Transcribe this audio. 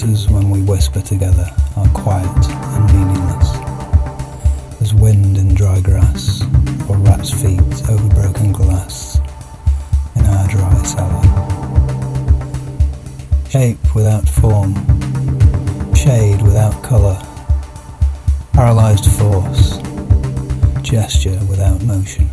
Voices, when we whisper together, are quiet and meaningless, as wind in dry grass, or rats' feet over broken glass in our dry cellar. Shape without form, shade without colour, paralyzed force, gesture without motion.